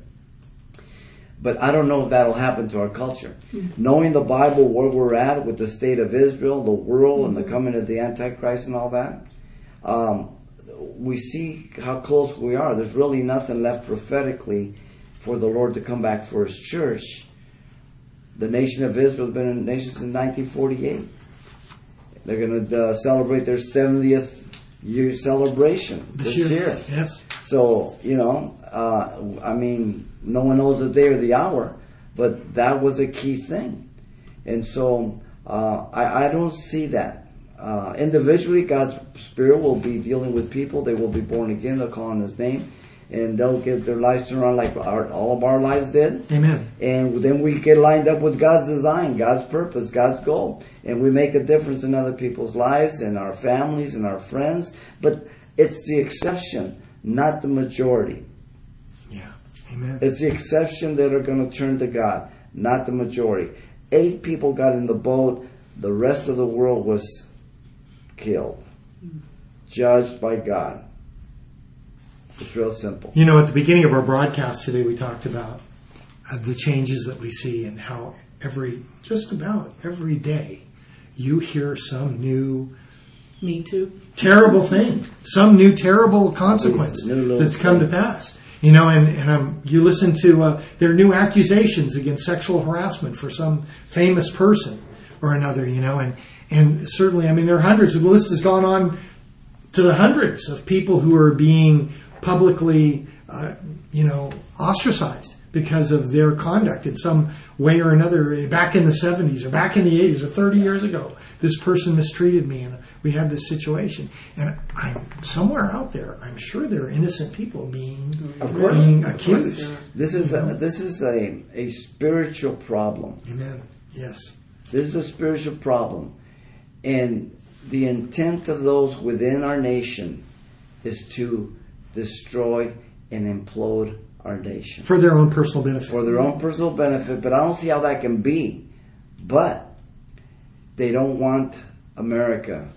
But I don't know if that'll happen to our culture. Knowing the Bible, where we're at with the state of Israel, the world, and the coming of the Antichrist and all that, um, we see how close we are. There's really nothing left prophetically for the Lord to come back for His church. The nation of Israel has been a nation since 1948. They're going to uh, celebrate their 70th year celebration this, year. Yes. So, you know, uh, I mean, no one knows the day or the hour, but that was a key thing. And so uh, I, I don't see that. Uh, individually, God's Spirit will be dealing with people. They will be born again. They'll call on His name. And they'll give their lives to run like our, all of our lives did. Amen. And then we get lined up with God's design, God's purpose, God's goal. And we make a difference in other people's lives and our families and our friends. But it's the exception, not the majority. Yeah. Amen. It's the exception that are going to turn to God, not the majority. Eight people got in the boat. The rest of the world was killed, judged by God. It's real simple. You know, at the beginning of our broadcast today, we talked about uh, the changes that we see and how every, just about every day, you hear some new Me too. terrible thing, some new terrible consequence New that's come to pass. You know, and, and um, you listen to uh, there are new accusations against sexual harassment for some famous person or another. You know, and and certainly, I mean, there are hundreds. The list has gone on to the hundreds of people who are being publicly, uh, you know, ostracized because of their conduct in some way or another. Back in the 70s or back in the 80s or 30 years ago, this person mistreated me and we had this situation. And I'm somewhere out there, I'm sure there are innocent people being, Of course. being accused. This is a, this is a, a spiritual problem. Amen. Yes. This is a spiritual problem. And the intent of those within our nation is to destroy and implode our nation For their own personal benefit. for their own personal benefit. But I don't see how that can be. But they don't want America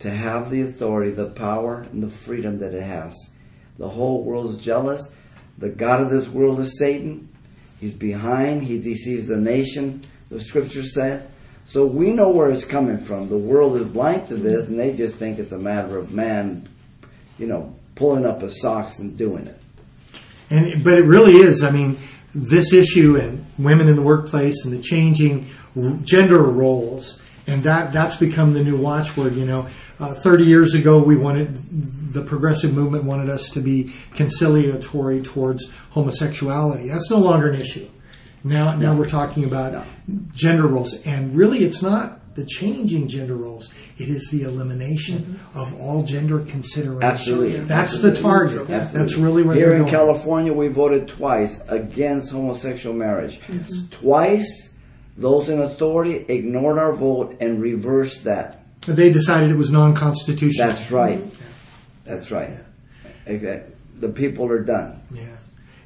to have the authority, the power, and the freedom that it has. The whole world is jealous. The God of this world is Satan. He's behind. He deceives the nation, the scripture says. So we know where it's coming from. The world is blind to this, and they just think it's a matter of man, you know, pulling up his socks and doing it. And but it really is. I mean, this issue and women in the workplace and the changing gender roles, and that that's become the new watchword. You know, uh, thirty years ago, we wanted the progressive movement wanted us to be conciliatory towards homosexuality. That's no longer an issue. Now, now we're talking about gender roles, and really, it's not the changing gender roles; it is the elimination mm-hmm. of all gender consideration. Absolutely. that's the target. Absolutely. That's really where Here in going. California, we voted twice against homosexual marriage. Twice, those in authority ignored our vote and reversed that. They decided it was non-constitutional. That's right. Mm-hmm. That's right. Exact- The people are done. Yeah,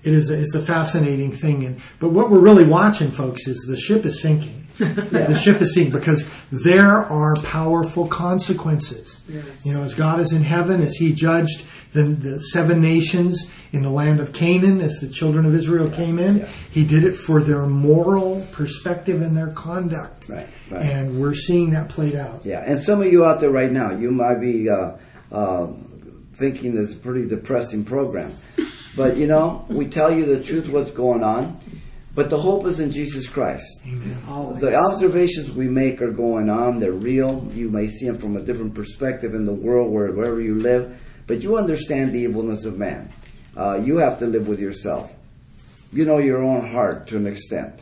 it is. A, it's a fascinating thing, and but what we're really watching, folks, is the ship is sinking. The ship is sinking because there are powerful consequences. Yes. You know, as God is in heaven, as He judged the, the seven nations in the land of Canaan, as the children of Israel came in, yeah. He did it for their moral perspective and their conduct. Right, right. And we're seeing that played out. Yeah, and some of you out there right now, you might be uh, uh, thinking this is a pretty depressing program. But you know, we tell you the truth, what's going on. But the hope is in Jesus Christ. Always. The observations we make are going on. They're real. You may see them from a different perspective in the world, where, wherever you live. But you understand the evilness of man. Uh, you have to live with yourself. You know your own heart to an extent.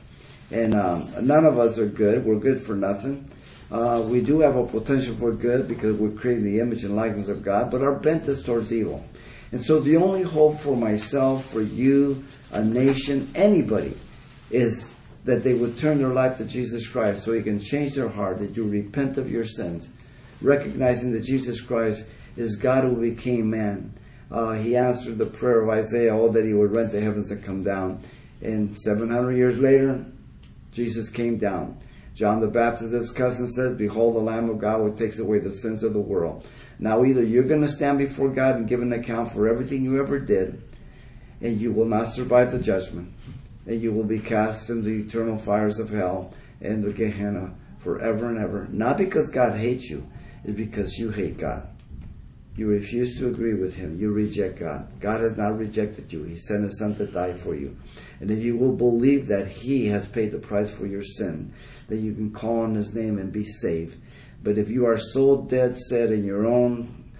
And um, none of us are good. We're good for nothing. Uh, we do have a potential for good because we're creating the image and likeness of God, but our bent is towards evil. And so the only hope for myself, for you, a nation, anybody, is that they would turn their life to Jesus Christ so He can change their heart, that you repent of your sins, recognizing that Jesus Christ is God who became man. Uh, he answered the prayer of Isaiah, oh, that He would rent the heavens and come down. And 700 years later, Jesus came down. John the Baptist's cousin says, Behold the Lamb of God who takes away the sins of the world. Now either you're going to stand before God and give an account for everything you ever did, and you will not survive the judgment, and you will be cast into the eternal fires of hell and the Gehenna forever and ever. Not because God hates you, it's because you hate God. You refuse to agree with Him. You reject God. God has not rejected you. He sent His Son to die for you. And if you will believe that He has paid the price for your sin, that you can call on His name and be saved. But if you are so dead set in your own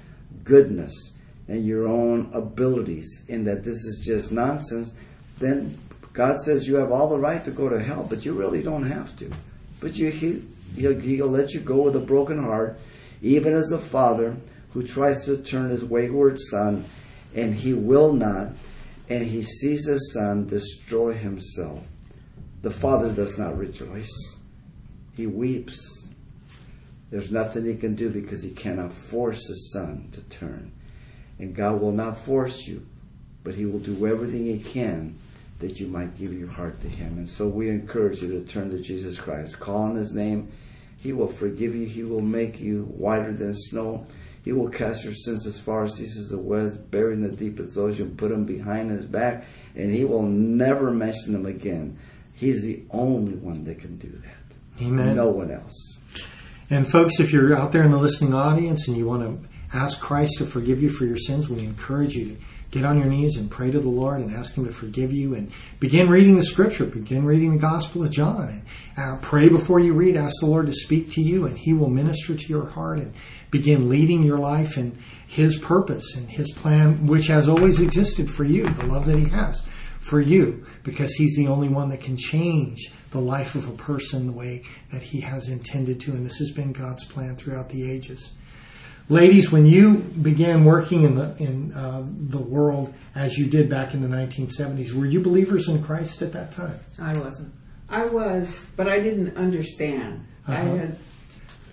goodness and your own abilities, in that this is just nonsense, then God says you have all the right to go to hell, but you really don't have to. But you, he, he'll, he'll let you go with a broken heart, even as a father who tries to turn his wayward son, and he will not, and he sees his son destroy himself. The father does not rejoice, he weeps. There's nothing he can do because he cannot force his son to turn. And God will not force you, but he will do everything he can that you might give your heart to him. And so we encourage you to turn to Jesus Christ. Call on his name. He will forgive you. He will make you whiter than snow. He will cast your sins as far as east as the west, bury in the deepest ocean, put them behind his back, and he will never mention them again. He's the only one that can do that. Amen. No one else. And folks, if you're out there in the listening audience and you want to ask Christ to forgive you for your sins, we encourage you to get on your knees and pray to the Lord and ask Him to forgive you and begin reading the Scripture. Begin reading the Gospel of John. And uh, pray before you read. Ask the Lord to speak to you, and He will minister to your heart and begin leading your life in His purpose and His plan, which has always existed for you. The love that He has for you, because He's the only one that can change the life of a person the way that He has intended to. And this has been God's plan throughout the ages. Ladies, when you began working in the in uh, the world as you did back in the 1970s, were you believers in Christ at that time? I wasn't. I was, but I didn't understand. I Uh-huh. had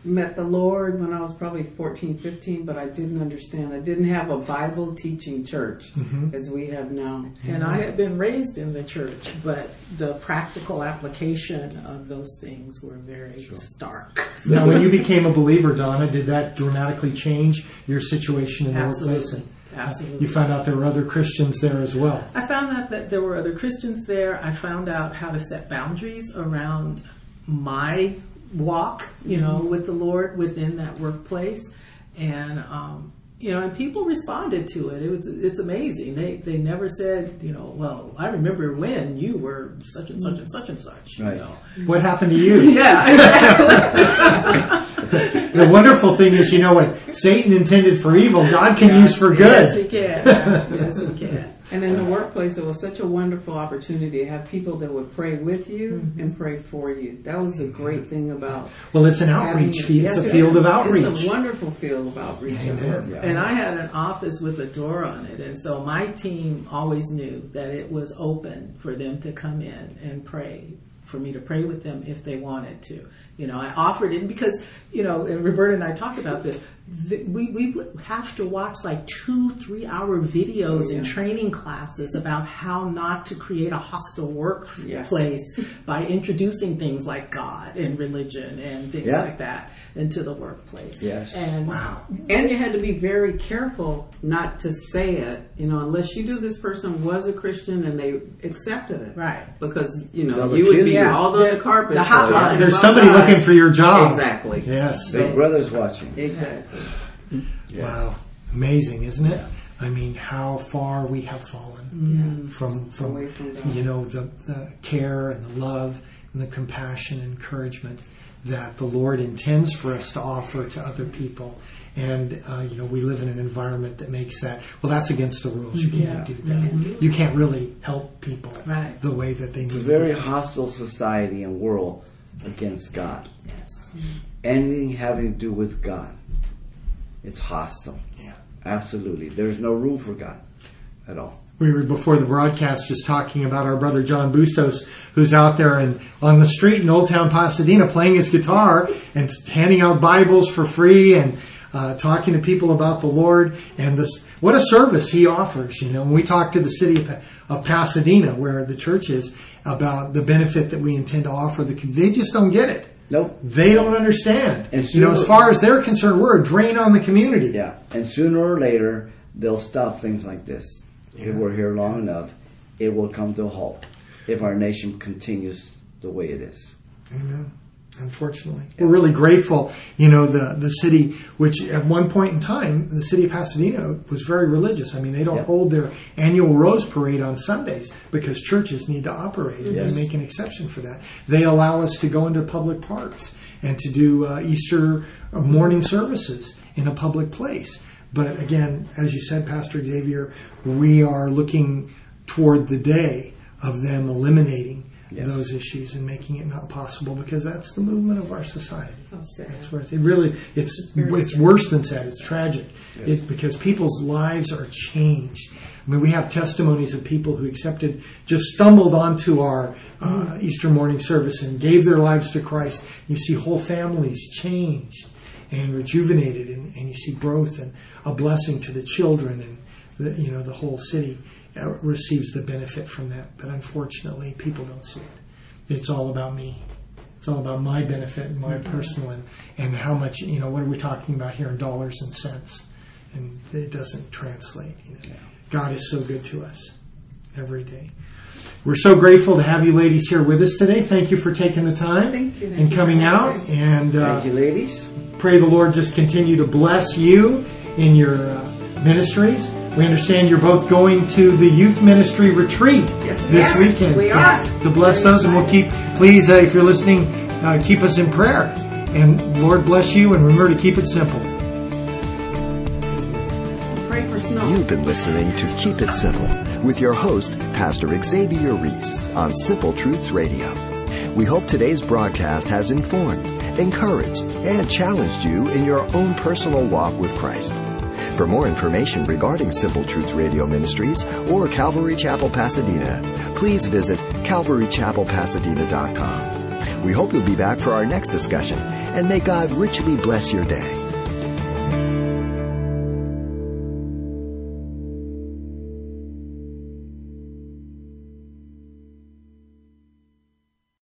met the Lord when I was probably 14, 15, but I didn't understand. I didn't have a Bible teaching church Mm-hmm. as we have now. And I had been raised in the church, but the practical application of those things were very stark. Now, when you became a believer, Donna, did that dramatically change your situation in the workplace? Absolutely. Absolutely. You found out there were other Christians there as well. I found out that there were other Christians there. I found out how to set boundaries around my walk, you know, with the Lord within that workplace, and um, you know, and people responded to it. It was it's amazing. They they never said, you know, well, I remember when you were such and such and such and such. Right. You know. What happened to you? Yeah, exactly. The wonderful thing is, you know what Satan intended for evil, God can use for Yes, good. he can. Yes, he can. And in the workplace, it was such a wonderful opportunity to have people that would pray with you Mm-hmm. and pray for you. That was the great thing about Well, it's an outreach field. It's Yes, a it field is. of outreach. It's a wonderful field of outreach. at work. Amen. And I had an office with a door on it, and so my team always knew that it was open for them to come in and pray, for me to pray with them if they wanted to. You know, I offered it because, you know, and Roberta and I talked about this. th- We, we have to watch like two, three hour videos and training classes about how not to create a hostile workplace by introducing things like God and religion and things Yeah. like that into the workplace. Yes. And Wow. And you had to be very careful not to say it, you know, unless you knew this person was a Christian and they accepted it. Right. Because, you know, you would be you. all on the carpet. the for hotline. There's somebody God. looking for your job. Exactly. Yes. Big Brother's watching. Exactly. Wow, amazing, isn't it? I mean, how far we have fallen mm-hmm. from from from you know the the care and the love and the compassion and encouragement that the Lord intends for us to offer to other people. And uh, you know, we live in an environment that makes that well. That's against the rules. You can't do that. You can't really help people Right. the way that they need. It's a very be. hostile society and world against God. Yes. Anything having to do with God, it's hostile. Yeah. Absolutely. There's no room for God at all. We were before the broadcast just talking about our brother John Bustos, who's out there and on the street in Old Town Pasadena playing his guitar and handing out Bibles for free and uh, talking to people about the Lord and this. What a service he offers. You know, when we talk to the city of, of Pasadena, where the church is, about the benefit that we intend to offer the they just don't get it. Nope. They don't understand. And you know, as far as they're concerned, we're a drain on the community. Yeah, and sooner or later they'll stop things like this. If we're here long enough, it will come to a halt. If our nation continues the way it is. Amen. Unfortunately, we're really grateful. You know, the the city, which at one point in time, the city of Pasadena was very religious. I mean, they don't Yeah. hold their annual Rose Parade on Sundays because churches need to operate, and Yes. they make an exception for that. They allow us to go into public parks and to do uh, Easter morning services in a public place. But again, as you said, Pastor Xavier, we are looking toward the day of them eliminating Yes. those issues and making it not possible because that's the movement of our society. Oh. That's where it's, it really it's it's worse than sad. It's tragic. It because people's lives are changed. I mean, we have testimonies of people who accepted, just stumbled onto our uh, Easter morning service and gave their lives to Christ. You see whole families changed and rejuvenated, and, and you see growth and a blessing to the children, and the, you know the whole city uh, receives the benefit from that. But unfortunately, people don't see it. It's all about me. It's all about my benefit and my personal and, and how much, you know, what are we talking about here in dollars and cents? And it doesn't translate. You know. God is so good to us every day. We're so grateful to have you ladies here with us today. Thank you for taking the time Thank you. and coming out. And uh, Thank you, ladies. Pray the Lord just continue to bless you in your uh, ministries. We understand you're both going to the youth ministry retreat Yes, this yes, weekend we to, are. to bless Very those, and we'll keep. Please, uh, if you're listening, uh, keep us in prayer. And Lord bless you, and remember to keep it simple. Pray for snow. You've been listening to Keep It Simple with your host, Pastor Xavier Ries on Simple Truths Radio. We hope today's broadcast has informed, encouraged, and challenged you in your own personal walk with Christ. For more information regarding Simple Truths Radio Ministries or Calvary Chapel Pasadena, please visit calvarychapelpasadena.com. We hope you'll be back for our next discussion, and may God richly bless your day.